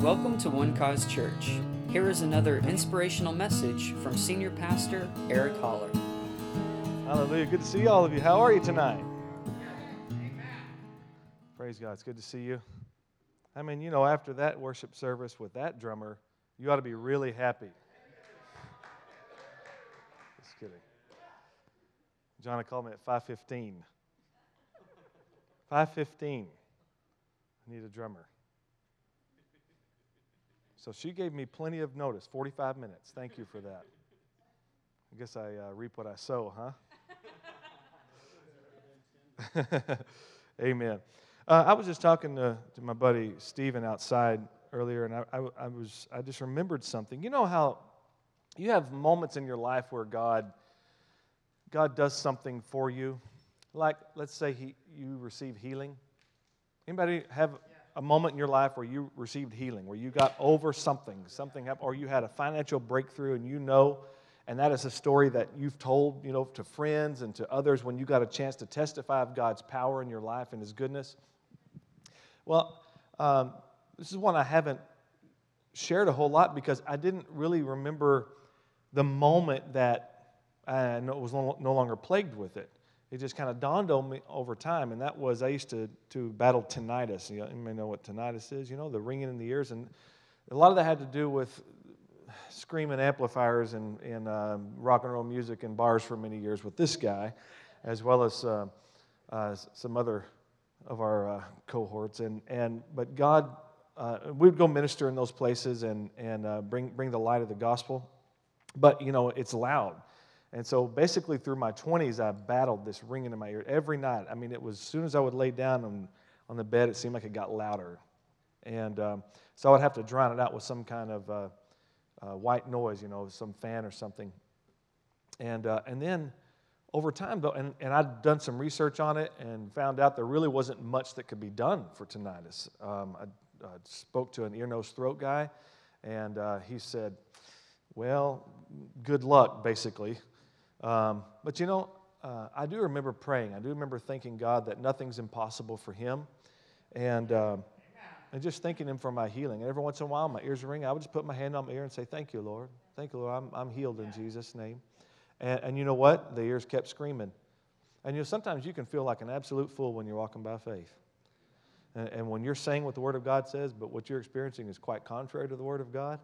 Welcome to One Cause Church. Here is another inspirational message from Senior Pastor Eric Holler. Hallelujah. Good to see all of you. How are you tonight? Praise God. It's good to see you. I mean, you know, after that worship service with that drummer, you ought to be really happy. Just kidding. John called me at 5:15. 5:15. I need a drummer. So she gave me plenty of notice, 45 minutes. Thank you for that. I guess I uh, reap what I sow, huh? Amen. Uh, I was just talking to, to my buddy Stephen outside earlier, and I, I, I, was I just remembered something. You know how you have moments in your life where God God does something for you, like let's say he, you receive healing. Anybody have a moment in your life where you received healing, where you got over something, something happened, or you had a financial breakthrough and you know, and that is a story that you've told, you know, to friends and to others when you got a chance to testify of God's power in your life and His goodness. Well, um, this is one I haven't shared a whole lot because I didn't really remember the moment that I was no longer plagued with it it just kind of dawned on me over time, and that was I used to, to battle tinnitus. You, may know what tinnitus is, you know, the ringing in the ears. And a lot of that had to do with screaming amplifiers and, and uh, rock and roll music in bars for many years with this guy, as well as uh, uh, some other of our uh, cohorts. And, and, but God, uh, we'd go minister in those places and, and uh, bring, bring the light of the gospel. But, you know, it's loud. And so basically, through my 20s, I battled this ringing in my ear every night. I mean, it was as soon as I would lay down on, on the bed, it seemed like it got louder. And um, so I would have to drown it out with some kind of uh, uh, white noise, you know, some fan or something. And, uh, and then over time, though, and, and I'd done some research on it and found out there really wasn't much that could be done for tinnitus. Um, I, spoke to an ear, nose, throat guy, and uh, he said, Well, good luck, basically. Um, but you know, uh, I do remember praying. I do remember thanking God that nothing's impossible for Him, and uh, and just thanking Him for my healing. And every once in a while, my ears ring. I would just put my hand on my ear and say, "Thank you, Lord. Thank you, Lord. I'm, I'm healed in Jesus' name." And, and you know what? The ears kept screaming. And you know, sometimes you can feel like an absolute fool when you're walking by faith. And, and when you're saying what the Word of God says, but what you're experiencing is quite contrary to the Word of God,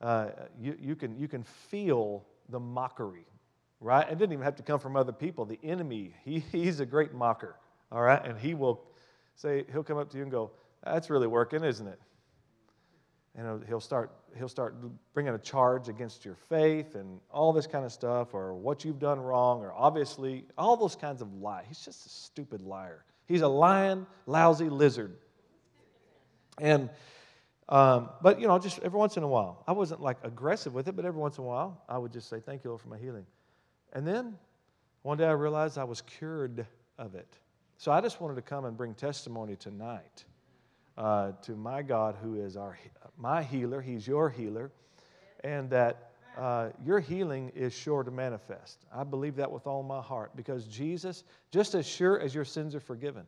uh, you, you, can, you can feel the mockery right? It didn't even have to come from other people. The enemy, he, he's a great mocker, all right? And he will say, he'll come up to you and go, that's really working, isn't it? And he'll start, he'll start bringing a charge against your faith and all this kind of stuff, or what you've done wrong, or obviously, all those kinds of lies. He's just a stupid liar. He's a lying, lousy lizard. And, um, but, you know, just every once in a while, I wasn't like aggressive with it, but every once in a while, I would just say, Thank you, Lord, for my healing. And then one day I realized I was cured of it. So I just wanted to come and bring testimony tonight uh, to my God, who is our, my healer. He's your healer. And that uh, your healing is sure to manifest. I believe that with all my heart because Jesus, just as sure as your sins are forgiven,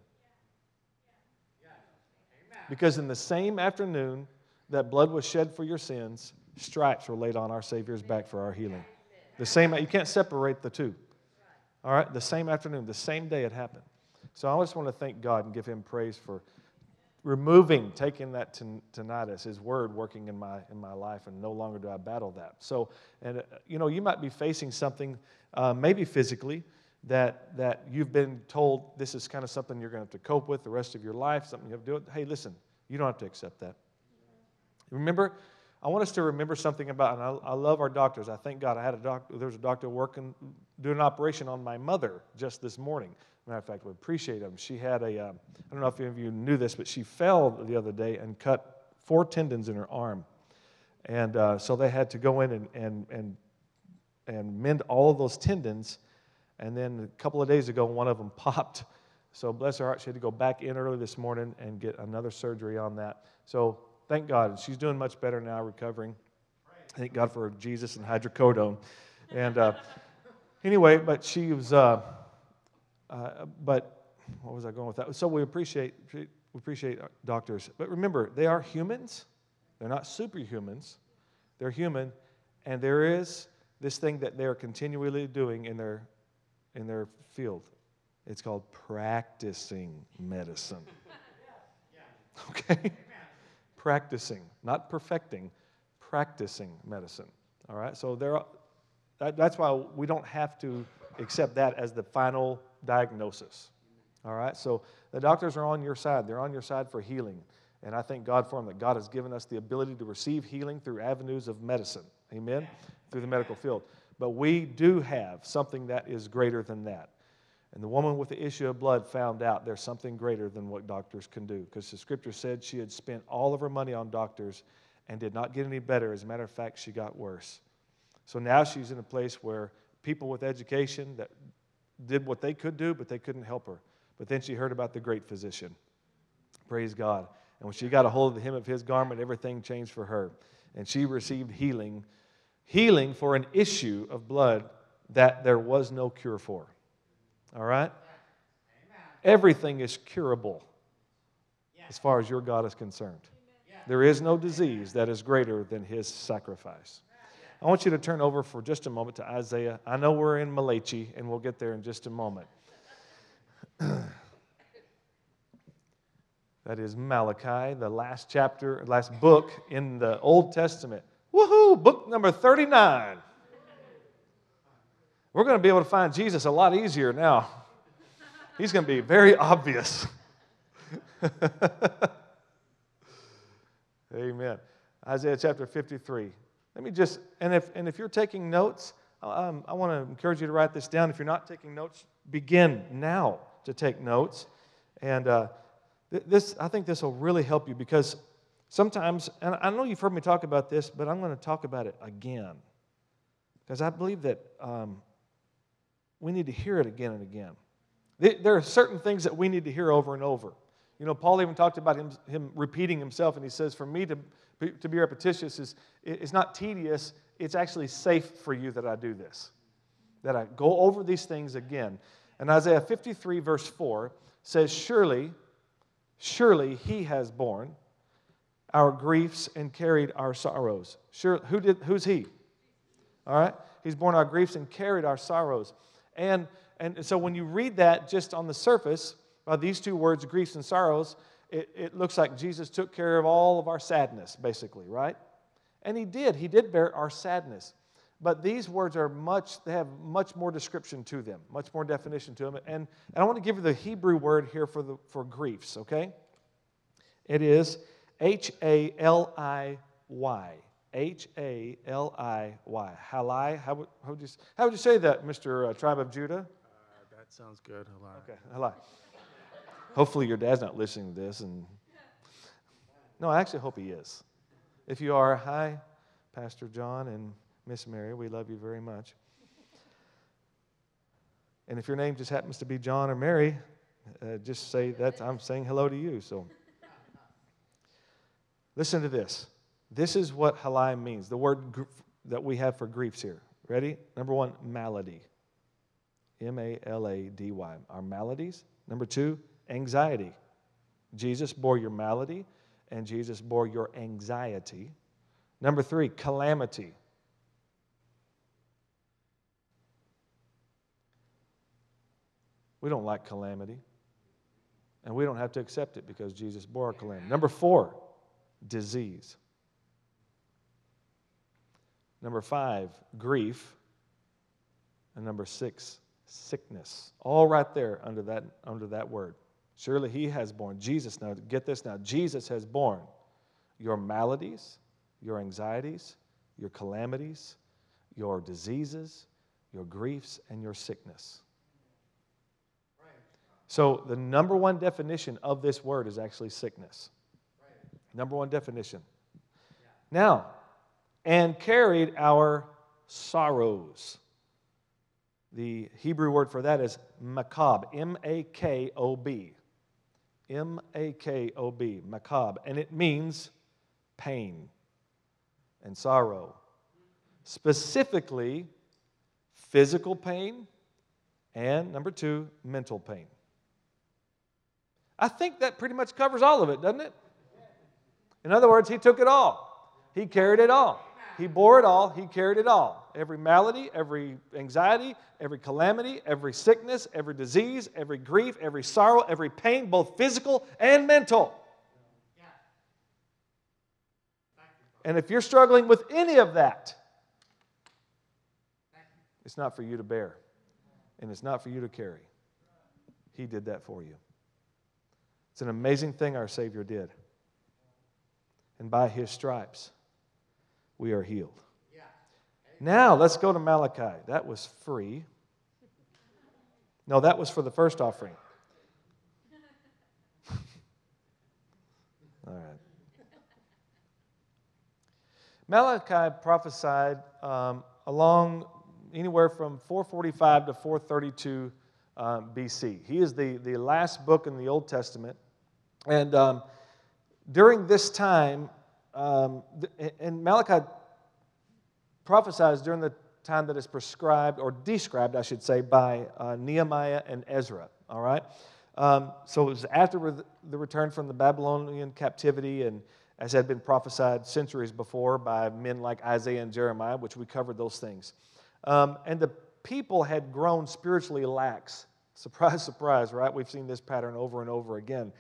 because in the same afternoon that blood was shed for your sins, stripes were laid on our Savior's back for our healing. The same, you can't separate the two. All right, the same afternoon, the same day it happened. So I just want to thank God and give Him praise for removing, taking that tinnitus, His Word working in my in my life, and no longer do I battle that. So, and uh, you know, you might be facing something, uh, maybe physically, that that you've been told this is kind of something you're going to have to cope with the rest of your life, something you have to do. Hey, listen, you don't have to accept that. Remember, I want us to remember something about, and I, I, love our doctors. I thank God I had a doctor, there was a doctor working, doing an operation on my mother just this morning. Matter of fact, we appreciate him. She had a. Uh, I don't know if any of you knew this, but she fell the other day and cut four tendons in her arm. And uh, so they had to go in and, and, and, and mend all of those tendons. And then a couple of days ago, one of them popped. So bless her heart, she had to go back in early this morning and get another surgery on that. So thank God. She's doing much better now, recovering. Thank God for Jesus and hydrocodone. And uh, anyway, but she was, uh, uh, but what was I going with that? So we appreciate, we appreciate doctors. But remember, they are humans. They're not superhumans, they're human, and there is this thing that they're continually doing in their, in their field. It's called practicing medicine. Okay? Practicing, not perfecting, practicing medicine. All right? So there are, that, that's why we don't have to accept that as the final diagnosis. All right? So the doctors are on your side. They're on your side for healing. And I thank God for them that God has given us the ability to receive healing through avenues of medicine. Amen? Through the medical field. But we do have something that is greater than that. And the woman with the issue of blood found out there's something greater than what doctors can do because the scripture said she had spent all of her money on doctors and did not get any better. As a matter of fact, she got worse. So now she's in a place where people with education that did what they could do, but they couldn't help her. But then she heard about the great physician. Praise God. And when she got a hold of the hem of his garment, everything changed for her. And she received healing, healing for an issue of blood that there was no cure for. All right? Everything is curable as far as your God is concerned. There is no disease that is greater than his sacrifice. I want you to turn over for just a moment to Isaiah. I know we're in Malachi, and we'll get there in just a moment. that is Malachi, the last chapter, last book in the Old Testament. Woohoo! Book number 39. We're going to be able to find Jesus a lot easier now. He's going to be very obvious. Amen. Isaiah chapter 53. Let me just, and if, and if you're taking notes, um, I want to encourage you to write this down. If you're not taking notes, begin now to take notes. And uh, th- this, I think this will really help you because sometimes, and I know you've heard me talk about this, but I'm going to talk about it again. Because I believe that um, we need to hear it again and again. There are certain things that we need to hear over and over. You know, Paul even talked about him, him repeating himself, and he says, For me to, to be repetitious is it's not tedious, it's actually safe for you that I do this, that I go over these things again. And Isaiah 53, verse 4 says, Surely, surely he has borne our griefs and carried our sorrows. Sure, who did, who's he? All right? He's borne our griefs and carried our sorrows. And, and so when you read that just on the surface, by these two words, griefs and sorrows, it, it looks like Jesus took care of all of our sadness, basically, right? And he did. He did bear our sadness. But these words are much, they have much more description to them, much more definition to them. And, and I want to give you the Hebrew word here for, the, for griefs, okay? It is H A L I Y. H A L I Y. Halai. How would, how would, you, how would you say that, Mr. Uh, Tribe of Judah? Uh, that sounds good. Halai. Okay, halai. Hopefully, your dad's not listening to this. And no, I actually hope he is. If you are, hi, Pastor John and Miss Mary. We love you very much. And if your name just happens to be John or Mary, uh, just say that I'm saying hello to you. So, listen to this. This is what halai means, the word gr- that we have for griefs here. Ready? Number one, malady. M A L A D Y. Our maladies. Number two, anxiety. Jesus bore your malady, and Jesus bore your anxiety. Number three, calamity. We don't like calamity, and we don't have to accept it because Jesus bore our calamity. Number four, disease. Number five, grief. And number six, sickness. All right there under that, under that word. Surely he has borne. Jesus, now get this now. Jesus has borne your maladies, your anxieties, your calamities, your diseases, your griefs, and your sickness. So, the number one definition of this word is actually sickness. Number one definition. Now, and carried our sorrows. The Hebrew word for that is makob, M A K O B. M A K O B, makob. And it means pain and sorrow. Specifically, physical pain and, number two, mental pain. I think that pretty much covers all of it, doesn't it? In other words, he took it all. He carried it all. He bore it all. He carried it all. Every malady, every anxiety, every calamity, every sickness, every disease, every grief, every sorrow, every pain, both physical and mental. And if you're struggling with any of that, it's not for you to bear, and it's not for you to carry. He did that for you. It's an amazing thing our Savior did. And by His stripes, we are healed. Now, let's go to Malachi. That was free. No, that was for the first offering. All right. Malachi prophesied um, along anywhere from 445 to 432 um, BC. He is the, the last book in the Old Testament. And um, during this time, um, and Malachi prophesies during the time that is prescribed or described, I should say, by uh, Nehemiah and Ezra. All right? Um, so it was after the return from the Babylonian captivity and as had been prophesied centuries before by men like Isaiah and Jeremiah, which we covered those things. Um, and the people had grown spiritually lax. Surprise, surprise, right? We've seen this pattern over and over again.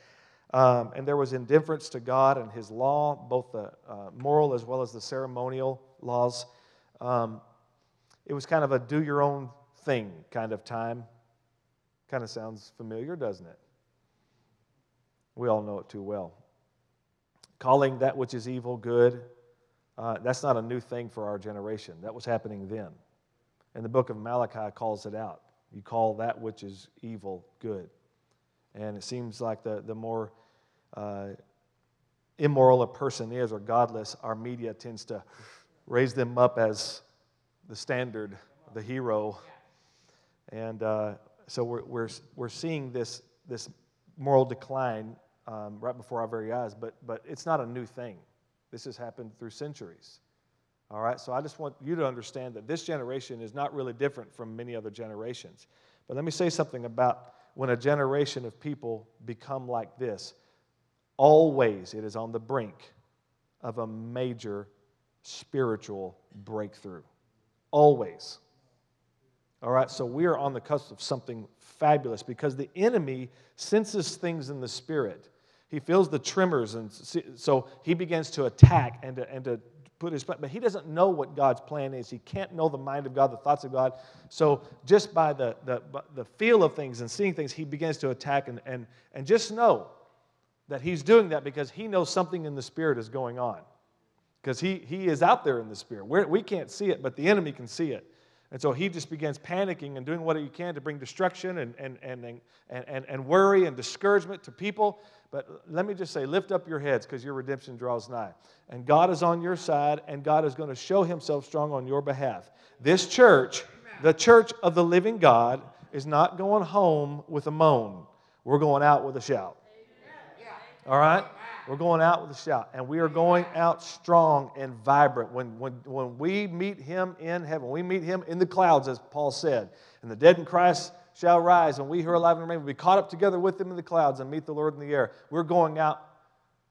Um, and there was indifference to God and His law, both the uh, moral as well as the ceremonial laws. Um, it was kind of a do your own thing kind of time. Kind of sounds familiar, doesn't it? We all know it too well calling that which is evil good. Uh, that's not a new thing for our generation. That was happening then. And the book of Malachi calls it out. You call that which is evil good. And it seems like the, the more uh, immoral a person is or godless, our media tends to raise them up as the standard, the hero. And uh, so we're, we're, we're seeing this, this moral decline um, right before our very eyes, but, but it's not a new thing. This has happened through centuries. All right, so I just want you to understand that this generation is not really different from many other generations. But let me say something about when a generation of people become like this. Always it is on the brink of a major spiritual breakthrough. Always. All right, so we are on the cusp of something fabulous because the enemy senses things in the spirit he feels the tremors, and so he begins to attack and to, and to put his plan. But he doesn't know what God's plan is. He can't know the mind of God, the thoughts of God. So just by the, the, the feel of things and seeing things, he begins to attack. And, and, and just know that he's doing that because he knows something in the spirit is going on. Because he, he is out there in the spirit. We're, we can not see it, but the enemy can see it. And so he just begins panicking and doing what he can to bring destruction and, and, and, and, and, and worry and discouragement to people. But let me just say, lift up your heads because your redemption draws nigh. And God is on your side, and God is going to show himself strong on your behalf. This church, the church of the living God, is not going home with a moan. We're going out with a shout. All right? We're going out with a shout. And we are going out strong and vibrant. When, when, when we meet him in heaven, we meet him in the clouds, as Paul said. And the dead in Christ shall rise, and we who are alive and remain will be caught up together with them in the clouds and meet the Lord in the air. We're going out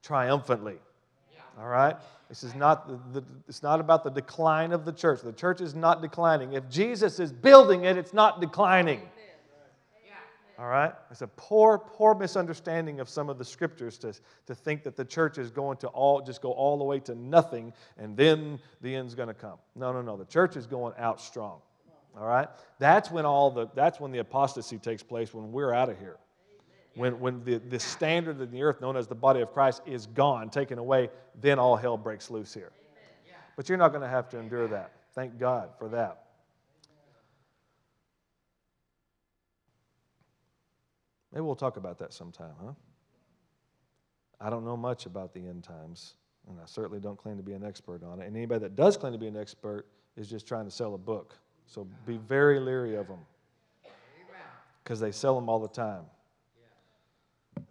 triumphantly. All right? This is not the, the, it's not about the decline of the church. The church is not declining. If Jesus is building it, it's not declining. All right? It's a poor, poor misunderstanding of some of the scriptures to, to think that the church is going to all just go all the way to nothing and then the end's going to come. No, no, no. The church is going out strong. All right? That's when all the that's when the apostasy takes place, when we're out of here. When, when the, the standard of the earth, known as the body of Christ, is gone, taken away, then all hell breaks loose here. But you're not going to have to endure that. Thank God for that. Maybe we'll talk about that sometime, huh? I don't know much about the end times, and I certainly don't claim to be an expert on it. And anybody that does claim to be an expert is just trying to sell a book. So be very leery of them because they sell them all the time.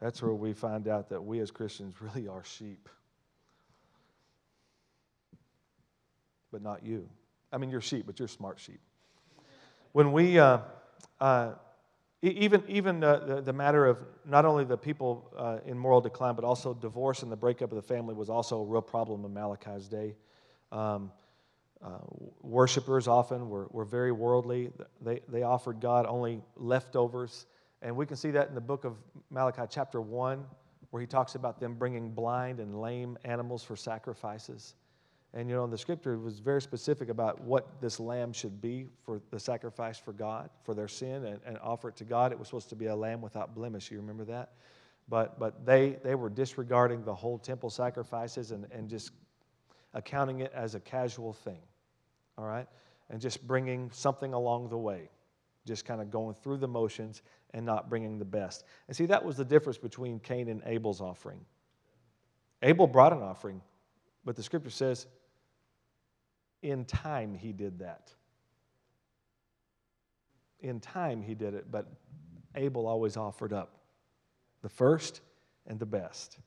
That's where we find out that we as Christians really are sheep. But not you. I mean, you're sheep, but you're smart sheep. When we, uh, uh, even even uh, the, the matter of not only the people uh, in moral decline, but also divorce and the breakup of the family was also a real problem in Malachi's day. Um, uh, worshippers often were, were very worldly. They, they offered God only leftovers. And we can see that in the book of Malachi, chapter 1, where he talks about them bringing blind and lame animals for sacrifices. And you know, in the scripture it was very specific about what this lamb should be for the sacrifice for God, for their sin, and, and offer it to God. It was supposed to be a lamb without blemish. You remember that? But, but they, they were disregarding the whole temple sacrifices and, and just accounting it as a casual thing, all right? And just bringing something along the way, just kind of going through the motions and not bringing the best. And see, that was the difference between Cain and Abel's offering. Abel brought an offering, but the scripture says in time, he did that. In time, he did it, but Abel always offered up the first and the best.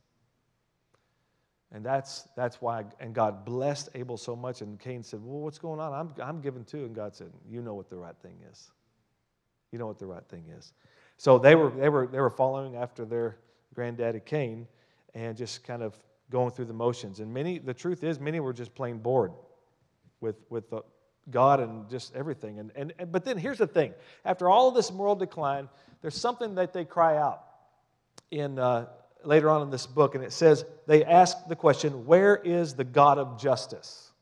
And that's, that's why, and God blessed Abel so much. And Cain said, Well, what's going on? I'm, I'm giving too. And God said, You know what the right thing is. You know what the right thing is. So they were, they were, they were following after their granddaddy Cain and just kind of going through the motions. And many, the truth is, many were just plain bored with, with the, God and just everything. And, and, and, but then here's the thing after all of this moral decline, there's something that they cry out in, uh, later on in this book, and it says, they ask the question, Where is the God of justice?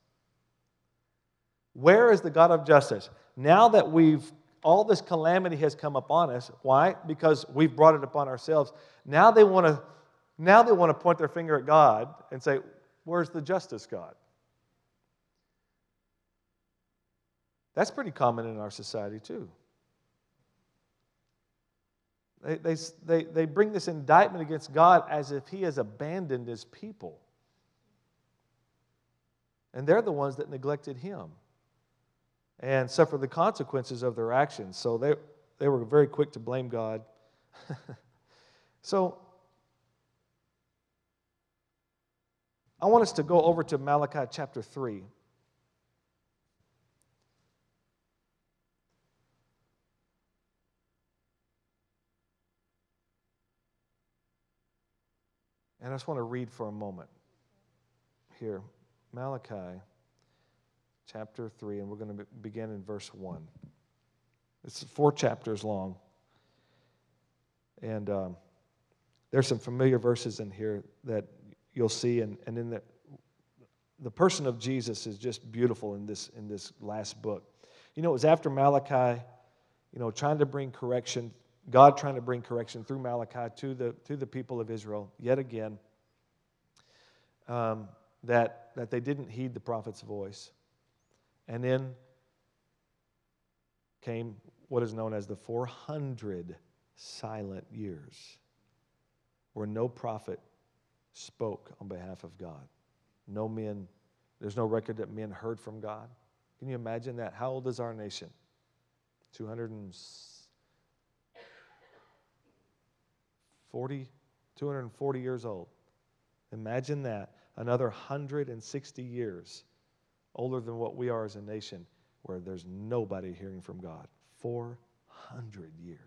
Where is the God of justice? Now that we've all this calamity has come upon us. Why? Because we've brought it upon ourselves. Now they want to now they want to point their finger at God and say, Where's the justice God? That's pretty common in our society, too. They, they, they, they bring this indictment against God as if He has abandoned His people. And they're the ones that neglected Him and suffered the consequences of their actions. So they, they were very quick to blame God. so I want us to go over to Malachi chapter 3. And I just want to read for a moment here Malachi chapter 3, and we're going to begin in verse 1. It's four chapters long. And um, there's some familiar verses in here that you'll see, and, and in the, the person of Jesus is just beautiful in this, in this last book. You know, it was after Malachi, you know, trying to bring correction God trying to bring correction through Malachi to the, to the people of Israel yet again, um, that, that they didn't heed the prophet's voice. And then came what is known as the 400 silent years, where no prophet spoke on behalf of God. No men, there's no record that men heard from God. Can you imagine that? How old is our nation? 200 40, 240 years old. Imagine that. Another 160 years older than what we are as a nation, where there's nobody hearing from God. 400 years.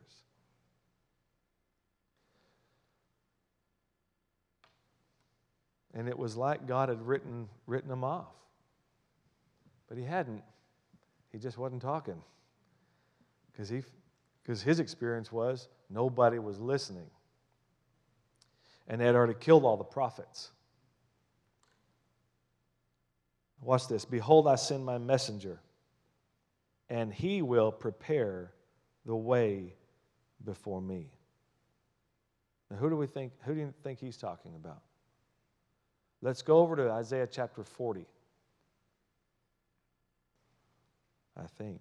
And it was like God had written, written them off. But he hadn't. He just wasn't talking. Because his experience was nobody was listening and they had already killed all the prophets. Watch this. Behold, I send my messenger, and he will prepare the way before me. Now, who do we think? Who do you think he's talking about? Let's go over to Isaiah chapter 40. I think.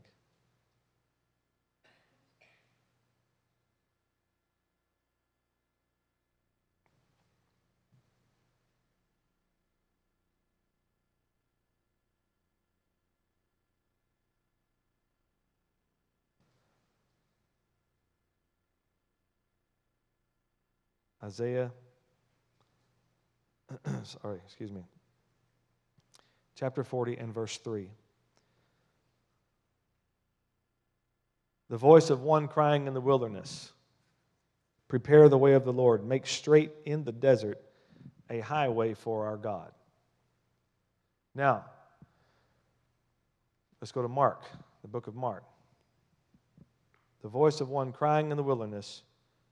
Isaiah, sorry, excuse me, chapter 40 and verse 3. The voice of one crying in the wilderness Prepare the way of the Lord, make straight in the desert a highway for our God. Now, let's go to Mark, the book of Mark. The voice of one crying in the wilderness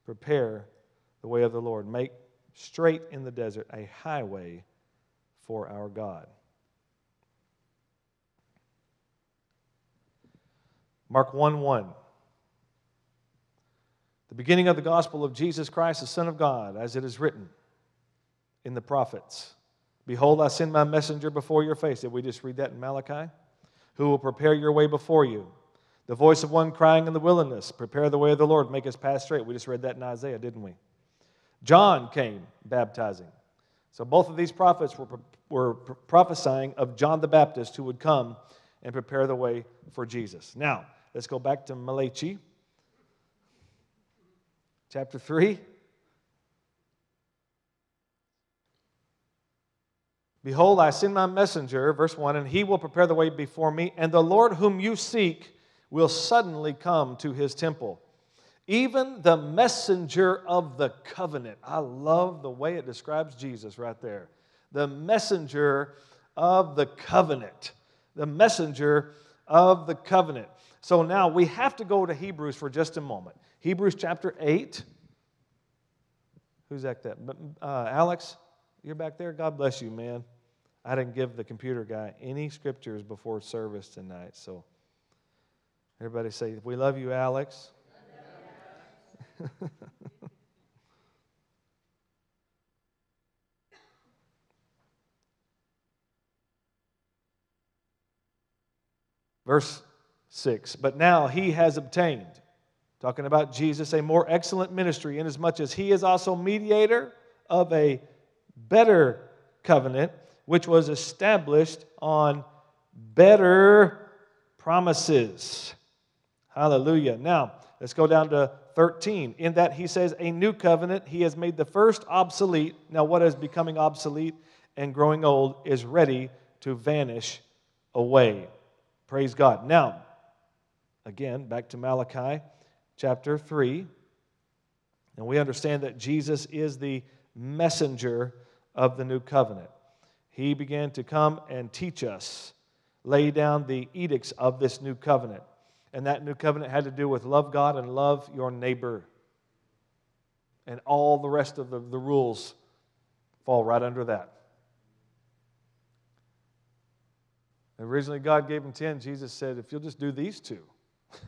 Prepare the way of the Lord, make straight in the desert a highway for our God. Mark 1 1. The beginning of the gospel of Jesus Christ, the Son of God, as it is written in the prophets. Behold, I send my messenger before your face. Did we just read that in Malachi? Who will prepare your way before you. The voice of one crying in the wilderness, Prepare the way of the Lord, make his path straight. We just read that in Isaiah, didn't we? John came baptizing. So both of these prophets were, were prophesying of John the Baptist who would come and prepare the way for Jesus. Now, let's go back to Malachi chapter 3. Behold, I send my messenger, verse 1, and he will prepare the way before me, and the Lord whom you seek will suddenly come to his temple. Even the messenger of the covenant. I love the way it describes Jesus right there. The messenger of the covenant. The messenger of the covenant. So now we have to go to Hebrews for just a moment. Hebrews chapter 8. Who's that? that? Uh, Alex, you're back there? God bless you, man. I didn't give the computer guy any scriptures before service tonight. So everybody say, We love you, Alex. Verse 6 But now he has obtained, talking about Jesus, a more excellent ministry, inasmuch as he is also mediator of a better covenant which was established on better promises. Hallelujah. Now, let's go down to 13. In that he says, A new covenant, he has made the first obsolete. Now, what is becoming obsolete and growing old is ready to vanish away. Praise God. Now, again, back to Malachi chapter 3. And we understand that Jesus is the messenger of the new covenant he began to come and teach us, lay down the edicts of this new covenant. And that new covenant had to do with love God and love your neighbor. And all the rest of the, the rules fall right under that. Originally, God gave him 10. Jesus said, if you'll just do these two,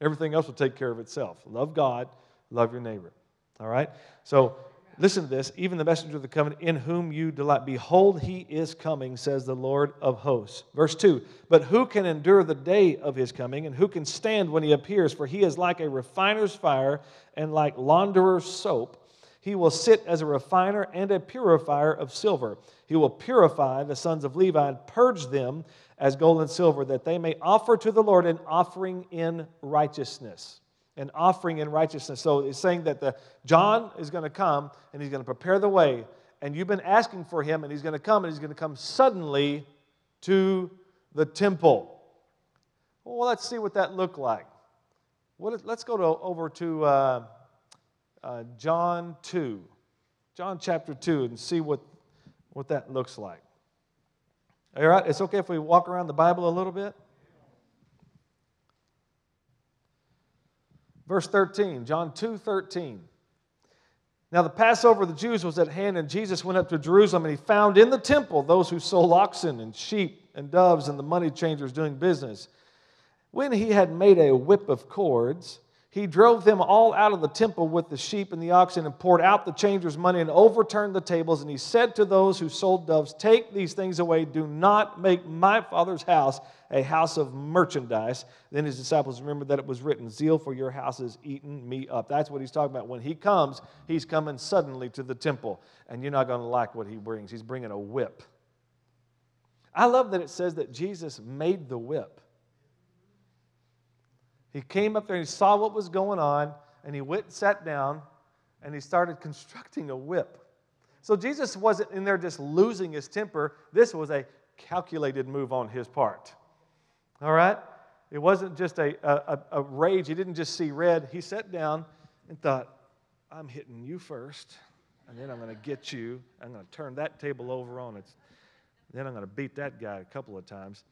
everything else will take care of itself. Love God, love your neighbor. All right? So Listen to this. Even the messenger of the covenant, in whom you delight. Behold, he is coming, says the Lord of hosts. Verse 2 But who can endure the day of his coming, and who can stand when he appears? For he is like a refiner's fire and like launderer's soap. He will sit as a refiner and a purifier of silver. He will purify the sons of Levi and purge them as gold and silver, that they may offer to the Lord an offering in righteousness an offering in righteousness. So it's saying that the John is going to come and he's going to prepare the way. And you've been asking for him, and he's going to come, and he's going to come suddenly to the temple. Well, let's see what that looked like. let's go to, over to uh, uh, John 2, John chapter 2, and see what, what that looks like. All right, it's okay if we walk around the Bible a little bit? Verse 13, John 2 13. Now, the Passover of the Jews was at hand, and Jesus went up to Jerusalem, and he found in the temple those who sold oxen and sheep and doves and the money changers doing business. When he had made a whip of cords, he drove them all out of the temple with the sheep and the oxen and poured out the changers' money and overturned the tables. And he said to those who sold doves, Take these things away. Do not make my father's house a house of merchandise. Then his disciples remembered that it was written, Zeal for your house has eaten me up. That's what he's talking about. When he comes, he's coming suddenly to the temple. And you're not going to like what he brings. He's bringing a whip. I love that it says that Jesus made the whip. He came up there and he saw what was going on, and he went and sat down and he started constructing a whip. So Jesus wasn't in there just losing his temper. This was a calculated move on his part. All right? It wasn't just a, a, a rage. He didn't just see red. He sat down and thought, I'm hitting you first, and then I'm going to get you. I'm going to turn that table over on its. Then I'm going to beat that guy a couple of times.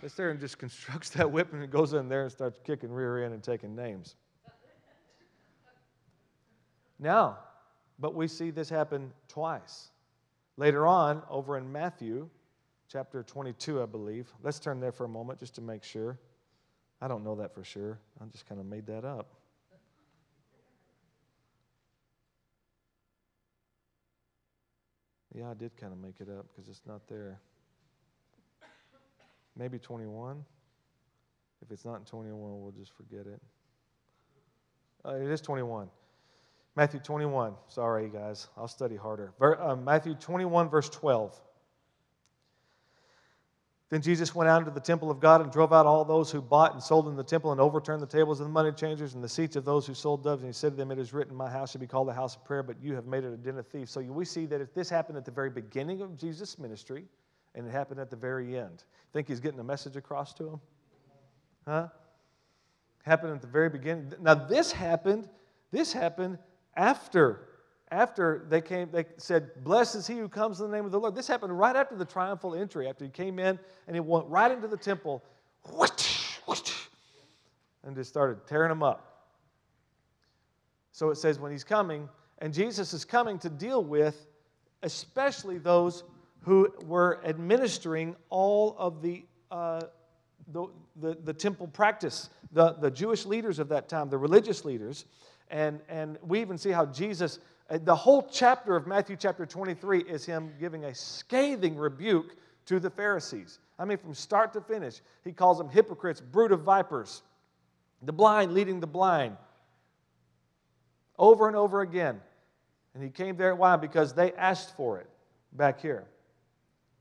Sits there and just constructs that whip and goes in there and starts kicking rear end and taking names. Now, but we see this happen twice. Later on, over in Matthew chapter 22, I believe. Let's turn there for a moment just to make sure. I don't know that for sure. I just kind of made that up. Yeah, I did kind of make it up because it's not there. Maybe 21. If it's not in 21, we'll just forget it. Uh, it is 21. Matthew 21. Sorry, guys. I'll study harder. Ver, uh, Matthew 21, verse 12. Then Jesus went out into the temple of God and drove out all those who bought and sold in the temple and overturned the tables of the money changers and the seats of those who sold doves. And he said to them, It is written, My house should be called a house of prayer, but you have made it a den of thieves. So we see that if this happened at the very beginning of Jesus' ministry and it happened at the very end. Think he's getting a message across to him? Huh? Happened at the very beginning. Now this happened, this happened after after they came, they said, Blessed is he who comes in the name of the Lord. This happened right after the triumphal entry, after he came in and he went right into the temple and just started tearing them up. So it says, when he's coming, and Jesus is coming to deal with especially those who were administering all of the, uh, the, the, the, temple practice, the, the Jewish leaders of that time, the religious leaders. And, and we even see how Jesus uh, the whole chapter of Matthew chapter 23 is him giving a scathing rebuke to the Pharisees. I mean, from start to finish, he calls them hypocrites, brood of vipers, the blind leading the blind, over and over again. And he came there, why? Because they asked for it back here.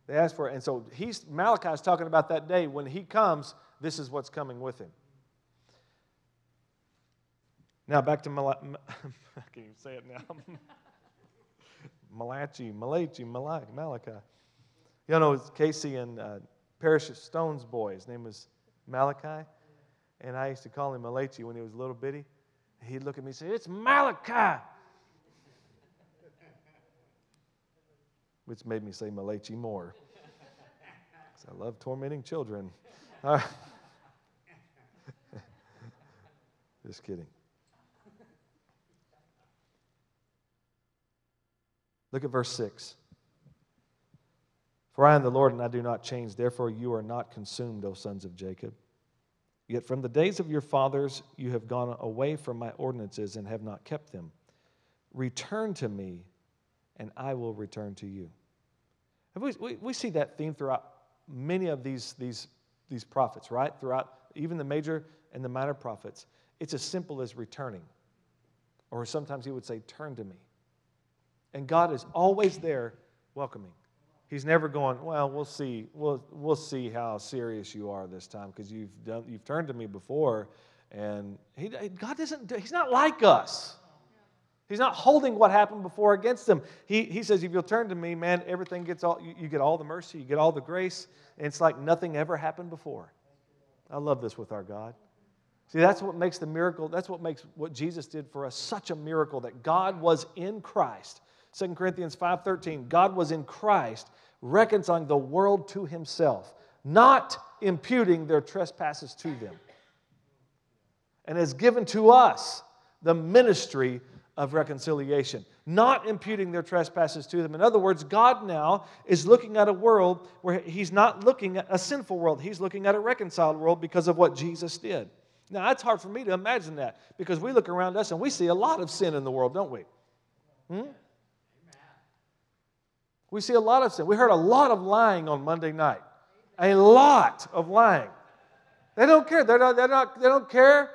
They asked for it. And so he's, Malachi is talking about that day when he comes, this is what's coming with him. Now back to Malachi. I can't even say it now. Malachi, Malachi, Malachi, Malachi. You know, it's Casey and uh, Parish Stone's boy. His name was Malachi. And I used to call him Malachi when he was a little bitty. He'd look at me and say, It's Malachi. Which made me say Malachi more. Because I love tormenting children. Just kidding. Look at verse 6. For I am the Lord, and I do not change. Therefore, you are not consumed, O sons of Jacob. Yet from the days of your fathers, you have gone away from my ordinances and have not kept them. Return to me, and I will return to you. We, we, see that theme throughout many of these, these, these prophets, right? Throughout even the major and the minor prophets. It's as simple as returning. Or sometimes he would say, Turn to me. And God is always there welcoming. He's never going, well, we'll see. We'll, we'll see how serious you are this time because you've, done, you've turned to me before. And he, God doesn't, he's not like us. He's not holding what happened before against him. He, he says, if you'll turn to me, man, everything gets all, you, you get all the mercy, you get all the grace, and it's like nothing ever happened before. I love this with our God. See, that's what makes the miracle, that's what makes what Jesus did for us such a miracle that God was in Christ 2 Corinthians 5:13, God was in Christ reconciling the world to himself, not imputing their trespasses to them. And has given to us the ministry of reconciliation, not imputing their trespasses to them. In other words, God now is looking at a world where He's not looking at a sinful world, He's looking at a reconciled world because of what Jesus did. Now, it's hard for me to imagine that because we look around us and we see a lot of sin in the world, don't we? Hmm? We see a lot of sin. We heard a lot of lying on Monday night. A lot of lying. They don't care. They're not, they're not, they don't care.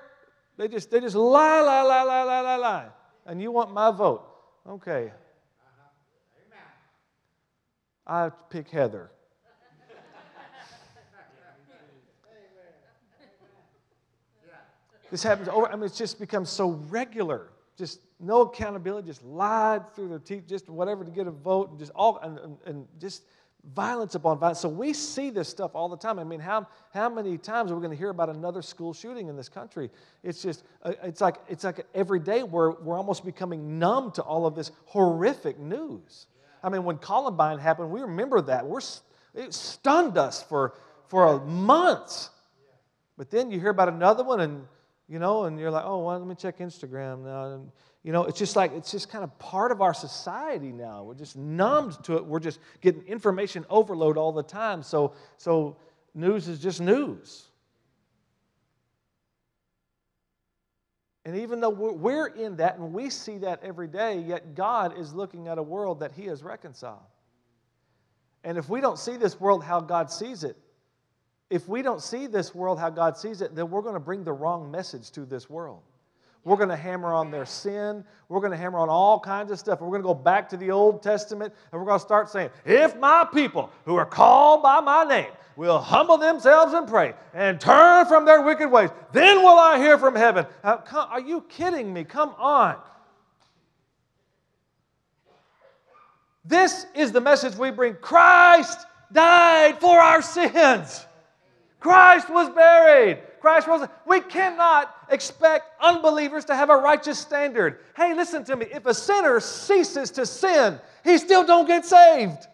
They just, they just lie, lie, lie, lie, lie, lie, lie. And you want my vote. Okay. Uh-huh. I pick Heather. this happens over, I mean, it's just become so regular just no accountability, just lied through their teeth, just whatever to get a vote, and just all and, and, and just violence upon violence. So we see this stuff all the time. I mean, how, how many times are we going to hear about another school shooting in this country? It's just, uh, it's like, it's like every day we're, we're almost becoming numb to all of this horrific news. I mean, when Columbine happened, we remember that. We're, it stunned us for, for months. But then you hear about another one, and you know, and you're like, oh, well, let me check Instagram now. And, you know, it's just like, it's just kind of part of our society now. We're just numbed to it. We're just getting information overload all the time. So, so news is just news. And even though we're in that and we see that every day, yet God is looking at a world that He has reconciled. And if we don't see this world how God sees it, if we don't see this world how God sees it, then we're going to bring the wrong message to this world. We're going to hammer on their sin. We're going to hammer on all kinds of stuff. We're going to go back to the Old Testament and we're going to start saying, If my people who are called by my name will humble themselves and pray and turn from their wicked ways, then will I hear from heaven. Uh, come, are you kidding me? Come on. This is the message we bring Christ died for our sins. Christ was buried. Christ rose. We cannot expect unbelievers to have a righteous standard. Hey, listen to me. If a sinner ceases to sin, he still don't get saved.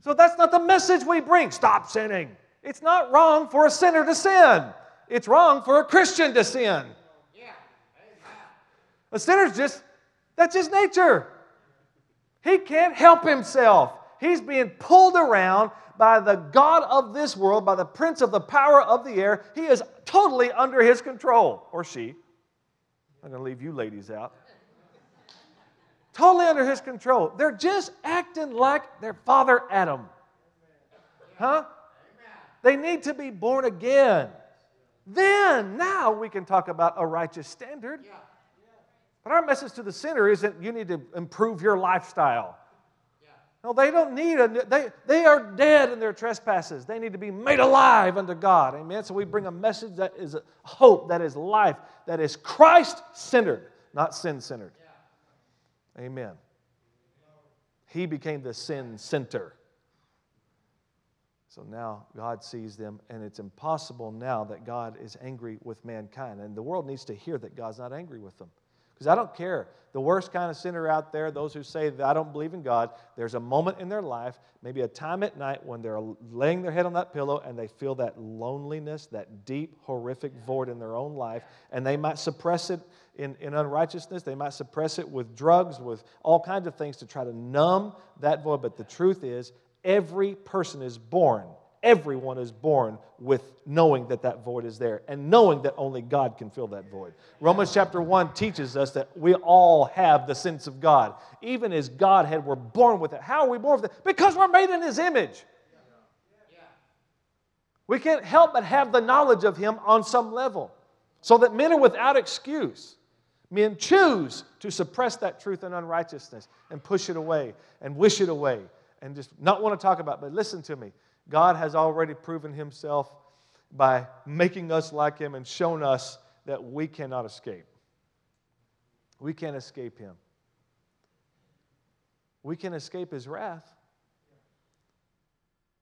So that's not the message we bring. Stop sinning. It's not wrong for a sinner to sin. It's wrong for a Christian to sin. A sinner's just, that's his nature. He can't help himself. He's being pulled around by the God of this world, by the prince of the power of the air. He is totally under his control, or she. I'm going to leave you ladies out. Totally under his control. They're just acting like their father Adam. Huh? They need to be born again. Then, now we can talk about a righteous standard. But our message to the sinner isn't you need to improve your lifestyle. No, they don't need a, they, they are dead in their trespasses. They need to be made alive unto God. Amen. So we bring a message that is hope, that is life, that is Christ centered, not sin centered. Amen. He became the sin center. So now God sees them, and it's impossible now that God is angry with mankind. And the world needs to hear that God's not angry with them. Because I don't care. The worst kind of sinner out there, those who say that I don't believe in God, there's a moment in their life, maybe a time at night when they're laying their head on that pillow and they feel that loneliness, that deep, horrific void in their own life, and they might suppress it in, in unrighteousness. They might suppress it with drugs, with all kinds of things to try to numb that void. But the truth is, every person is born everyone is born with knowing that that void is there and knowing that only God can fill that void. Romans chapter 1 teaches us that we all have the sense of God. Even as Godhead, we're born with it. How are we born with it? Because we're made in His image. We can't help but have the knowledge of Him on some level so that men are without excuse. Men choose to suppress that truth and unrighteousness and push it away and wish it away and just not want to talk about it. But listen to me. God has already proven himself by making us like him and shown us that we cannot escape. We can't escape him. We can escape his wrath.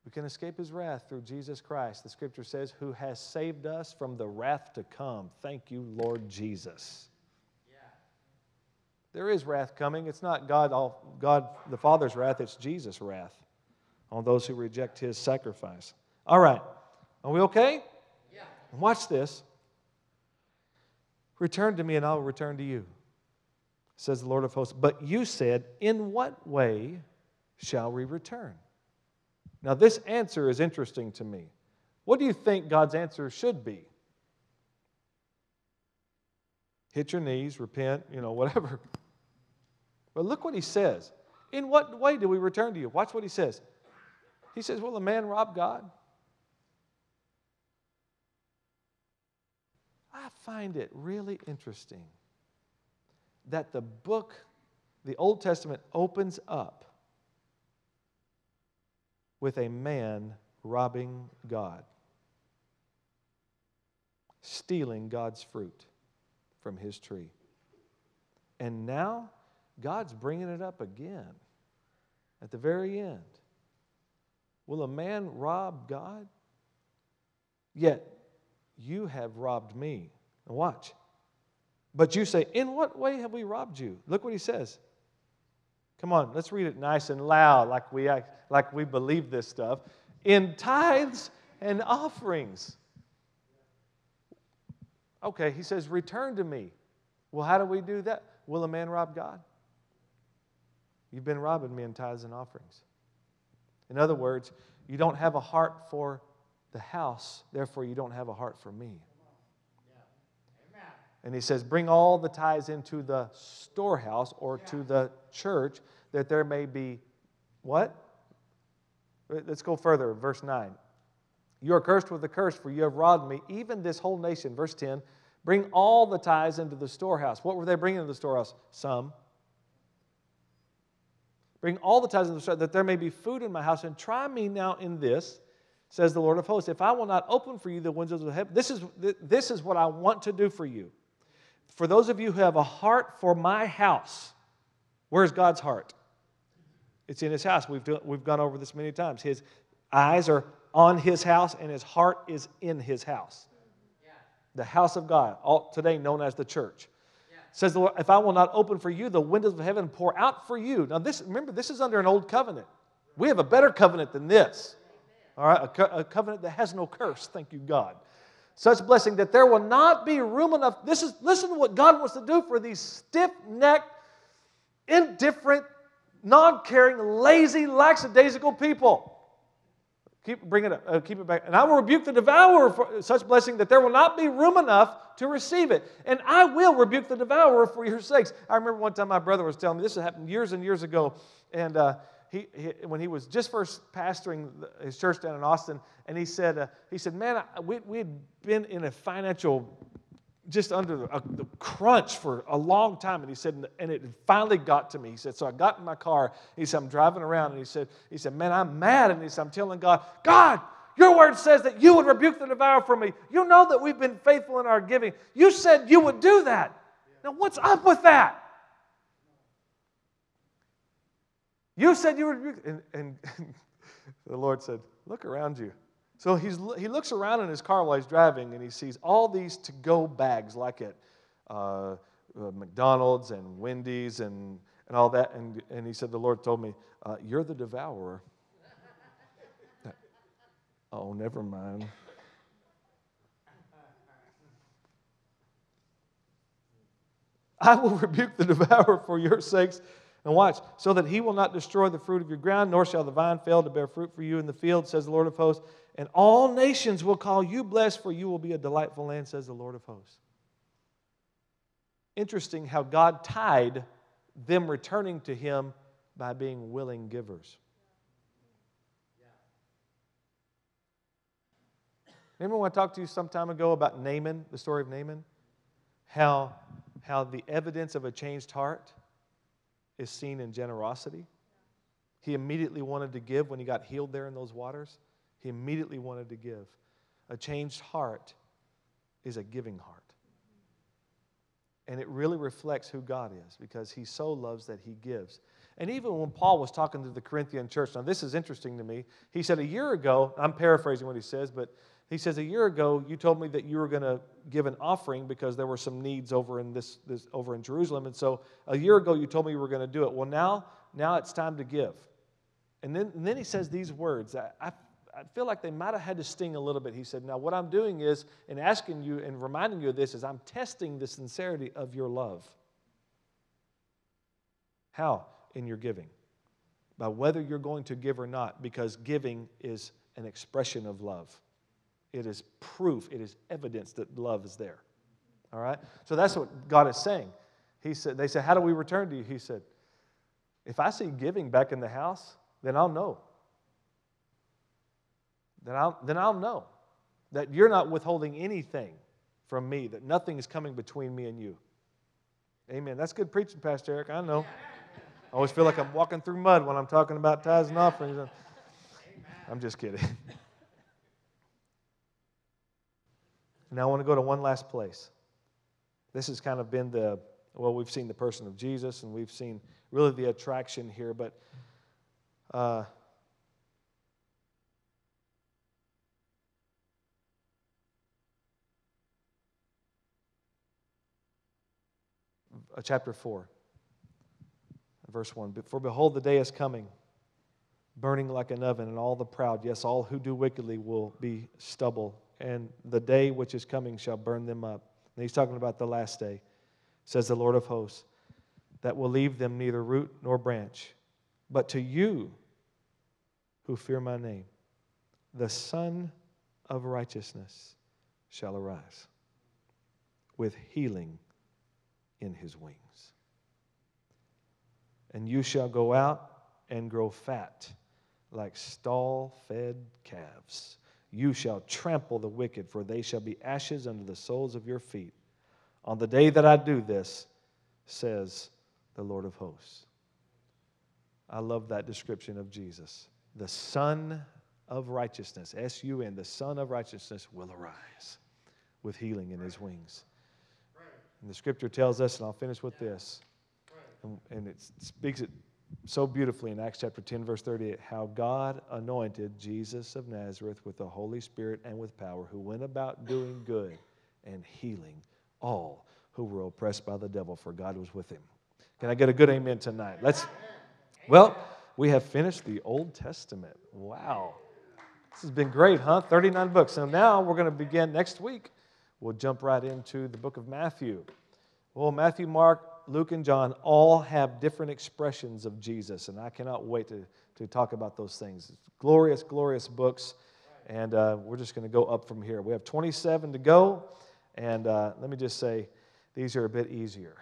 We can escape his wrath through Jesus Christ. The scripture says, who has saved us from the wrath to come. Thank you, Lord Jesus. Yeah. There is wrath coming. It's not God, all, God the Father's wrath, it's Jesus' wrath on those who reject his sacrifice. All right. Are we okay? Yeah. Watch this. Return to me and I'll return to you, says the Lord of hosts. But you said, In what way shall we return? Now, this answer is interesting to me. What do you think God's answer should be? Hit your knees, repent, you know, whatever. But look what he says. In what way do we return to you? Watch what he says. He says, Will a man rob God? I find it really interesting that the book, the Old Testament, opens up with a man robbing God, stealing God's fruit from his tree. And now God's bringing it up again. at the very end. Will a man rob God? Yet you have robbed me. Now watch. But you say, In what way have we robbed you? Look what he says. Come on, let's read it nice and loud, like we, act, like we believe this stuff. In tithes and offerings. Okay, he says, Return to me. Well, how do we do that? Will a man rob God? You've been robbing me in tithes and offerings. In other words, you don't have a heart for the house, therefore, you don't have a heart for me. And he says, Bring all the tithes into the storehouse or to the church that there may be what? Let's go further. Verse 9. You are cursed with a curse, for you have robbed me, even this whole nation. Verse 10. Bring all the tithes into the storehouse. What were they bringing into the storehouse? Some. Bring all the tithes into the that there may be food in my house, and try me now in this, says the Lord of hosts. If I will not open for you the windows of heaven, this is, this is what I want to do for you. For those of you who have a heart for my house, where's God's heart? It's in his house. We've, do, we've gone over this many times. His eyes are on his house, and his heart is in his house. The house of God, all, today known as the church. Says the Lord, if I will not open for you the windows of heaven and pour out for you. Now, this remember, this is under an old covenant. We have a better covenant than this. All right, a, co- a covenant that has no curse. Thank you, God such blessing that there will not be room enough. This is listen to what God wants to do for these stiff-necked, indifferent, non-caring, lazy, lackadaisical people. Keep bring it up. Uh, keep it back. And I will rebuke the devourer for such blessing that there will not be room enough to receive it. And I will rebuke the devourer for your sakes. I remember one time my brother was telling me this happened years and years ago, and. Uh, he, he, when he was just first pastoring his church down in Austin, and he said, uh, he said, man, I, we, we had been in a financial, just under the, the, crunch for a long time. And he said, and it finally got to me. He said, so I got in my car. He said, I'm driving around, and he said, he said, man, I'm mad. And he said, I'm telling God, God, your word says that you would rebuke the devourer for me. You know that we've been faithful in our giving. You said you would do that. Now, what's up with that? You said you were. And, and the Lord said, Look around you. So he's, he looks around in his car while he's driving and he sees all these to go bags like at uh, uh, McDonald's and Wendy's and, and all that. And, and he said, The Lord told me, uh, You're the devourer. oh, never mind. I will rebuke the devourer for your sakes and watch, so that he will not destroy the fruit of your ground, nor shall the vine fail to bear fruit for you in the field, says the Lord of hosts. And all nations will call you blessed, for you will be a delightful land, says the Lord of hosts. Interesting how God tied them returning to him by being willing givers. Remember when I talked to you some time ago about Naaman, the story of Naaman? How, how the evidence of a changed heart is seen in generosity. He immediately wanted to give when he got healed there in those waters. He immediately wanted to give. A changed heart is a giving heart. And it really reflects who God is because he so loves that he gives. And even when Paul was talking to the Corinthian church, now this is interesting to me. He said, A year ago, I'm paraphrasing what he says, but he says, A year ago, you told me that you were going to give an offering because there were some needs over in, this, this, over in Jerusalem. And so a year ago, you told me you were going to do it. Well, now, now it's time to give. And then, and then he says these words. I, I, I feel like they might have had to sting a little bit. He said, Now, what I'm doing is, in asking you and reminding you of this, is I'm testing the sincerity of your love. How? In your giving. By whether you're going to give or not, because giving is an expression of love. It is proof, it is evidence that love is there. All right? So that's what God is saying. He said, they said, How do we return to you? He said, If I see giving back in the house, then I'll know. Then I'll, then I'll know that you're not withholding anything from me, that nothing is coming between me and you. Amen. That's good preaching, Pastor Eric. I know. I always feel like I'm walking through mud when I'm talking about tithes and offerings. I'm just kidding. Now I want to go to one last place. This has kind of been the, well, we've seen the person of Jesus and we've seen really the attraction here, but Uh, uh, chapter 4, verse 1. For behold, the day is coming, burning like an oven, and all the proud, yes, all who do wickedly, will be stubble, and the day which is coming shall burn them up. And he's talking about the last day, says the Lord of hosts, that will leave them neither root nor branch. But to you who fear my name, the Sun of righteousness shall arise with healing in his wings. And you shall go out and grow fat like stall fed calves. You shall trample the wicked, for they shall be ashes under the soles of your feet. On the day that I do this, says the Lord of hosts. I love that description of Jesus. The Sun of righteousness, S U N, the Sun of righteousness will arise with healing in his wings. And the scripture tells us, and I'll finish with this, and, and it speaks it so beautifully in Acts chapter 10, verse 38, how God anointed Jesus of Nazareth with the Holy Spirit and with power, who went about doing good and healing all who were oppressed by the devil, for God was with him. Can I get a good amen tonight? Let's, well, we have finished the Old Testament. Wow. This has been great, huh? 39 books. So now we're going to begin next week we'll jump right into the book of Matthew. Well, Matthew, Mark, Luke, and John all have different expressions of Jesus, and I cannot wait to, to talk about those things. Glorious, glorious books, and uh, we're just going to go up from here. We have 27 to go, and uh, let me just say, these are a bit easier.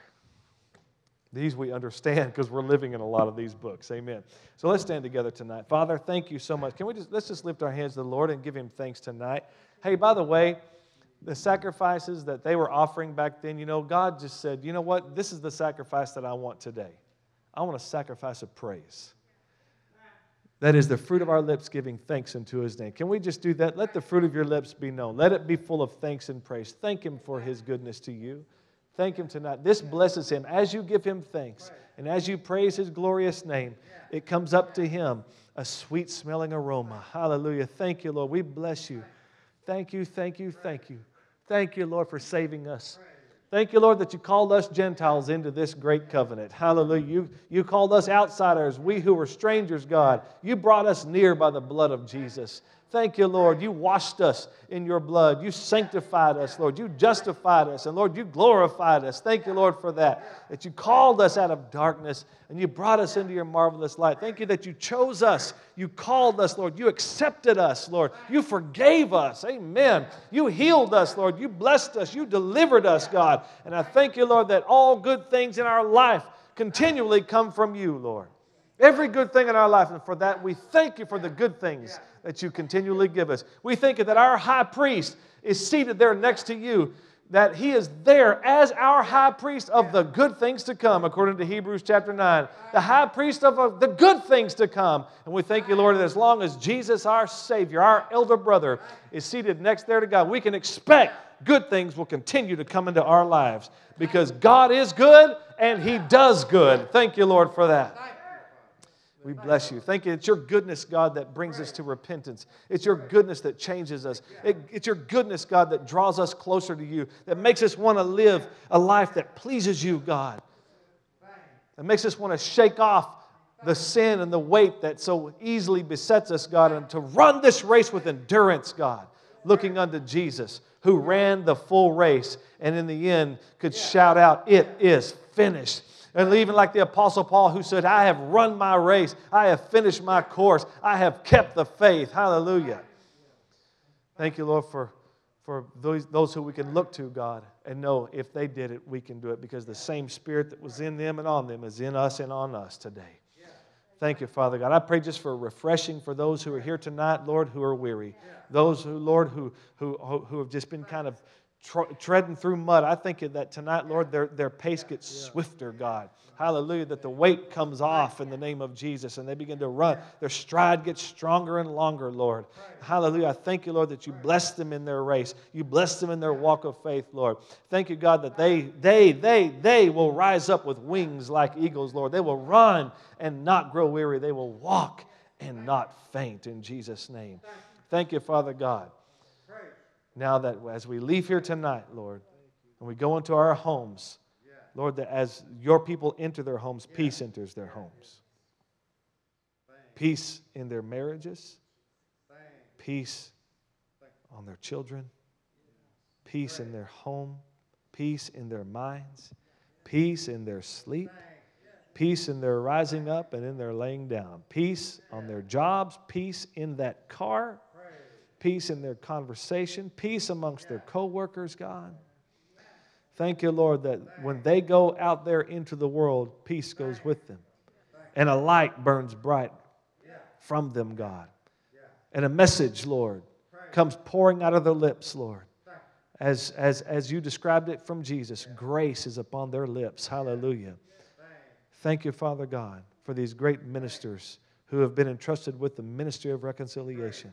These we understand because we're living in a lot of these books. Amen. So let's stand together tonight. Father, thank you so much. Can we just let's just lift our hands to the Lord and give him thanks tonight. Hey, by the way, the sacrifices that they were offering back then, you know, God just said, you know what? This is the sacrifice that I want today. I want a sacrifice of praise. That is the fruit of our lips giving thanks unto his name. Can we just do that? Let the fruit of your lips be known. Let it be full of thanks and praise. Thank him for his goodness to you. Thank him tonight. This blesses him. As you give him thanks and as you praise his glorious name, it comes up to him a sweet smelling aroma. Hallelujah. Thank you, Lord. We bless you. Thank you, thank you, thank you. Thank you, Lord, for saving us. Thank you, Lord, that you called us Gentiles into this great covenant. Hallelujah. You, you called us outsiders, we who were strangers, God. You brought us near by the blood of Jesus. Thank you, Lord. You washed us in your blood. You sanctified us, Lord. You justified us. And Lord, you glorified us. Thank you, Lord, for that. That you called us out of darkness and you brought us into your marvelous light. Thank you that you chose us. You called us, Lord. You accepted us, Lord. You forgave us. Amen. You healed us, Lord. You blessed us. You delivered us, God. And I thank you, Lord, that all good things in our life continually come from you, Lord. Every good thing in our life, and for that we thank you for the good things that you continually give us. We think that our high priest is seated there next to you, that he is there as our high priest of the good things to come, according to Hebrews chapter 9. The high priest of the good things to come. And we thank you, Lord, that as long as Jesus, our Savior, our elder brother, is seated next there to God, we can expect good things will continue to come into our lives because God is good and he does good. Thank you, Lord, for that. We bless you. Thank you. It's your goodness, God, that brings us to repentance. It's your goodness that changes us. It, it's your goodness, God, that draws us closer to you, that makes us want to live a life that pleases you, God. That makes us want to shake off the sin and the weight that so easily besets us, God, and to run this race with endurance, God, looking unto Jesus, who ran the full race and in the end could shout out, It is finished. And even like the Apostle Paul, who said, I have run my race, I have finished my course, I have kept the faith. Hallelujah. Thank you, Lord, for, for those, those who we can look to, God, and know if they did it, we can do it because the same Spirit that was in them and on them is in us and on us today. Thank you, Father God. I pray just for refreshing for those who are here tonight, Lord, who are weary. Those who, Lord, who, who, who have just been kind of treading through mud. I think that tonight, Lord, their, their pace gets swifter, God. Hallelujah, that the weight comes off in the name of Jesus and they begin to run. Their stride gets stronger and longer, Lord. Hallelujah. I thank you, Lord, that you bless them in their race. You bless them in their walk of faith, Lord. Thank you, God, that they, they, they, they will rise up with wings like eagles, Lord. They will run and not grow weary. They will walk and not faint in Jesus' name. Thank you, Father God. Now that as we leave here tonight, Lord, and we go into our homes, Lord, that as your people enter their homes, peace enters their homes. Peace in their marriages, peace on their children, peace in their home, peace in their minds, peace in their sleep, peace in their rising up and in their laying down, peace on their jobs, peace in that car, peace in their conversation, peace amongst their coworkers, God. Thank you, Lord, that when they go out there into the world, peace goes with them. And a light burns bright from them, God. And a message, Lord, comes pouring out of their lips, Lord. As, as, as you described it from Jesus, grace is upon their lips. Hallelujah. Thank you, Father God, for these great ministers who have been entrusted with the ministry of reconciliation.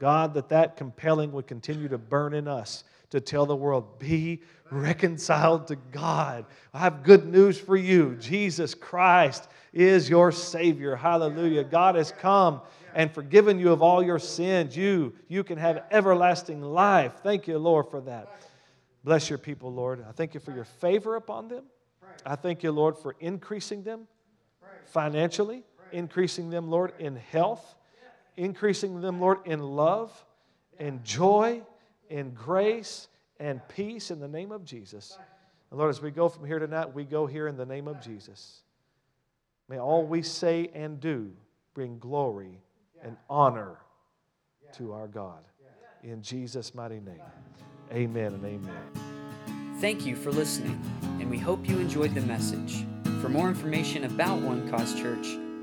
God, that that compelling would continue to burn in us to tell the world, be reconciled to God. I have good news for you. Jesus Christ is your Savior. Hallelujah. God has come and forgiven you of all your sins. You, you can have everlasting life. Thank you, Lord, for that. Bless your people, Lord. I thank you for your favor upon them. I thank you, Lord, for increasing them financially, increasing them, Lord, in health, increasing them, Lord, in love, in joy, in grace, and peace in the name of Jesus. And Lord, as we go from here tonight, we go here in the name of Jesus. May all we say and do bring glory and honor to our God. In Jesus' mighty name, amen and amen. Thank you for listening, and we hope you enjoyed the message. For more information about One Cause Church,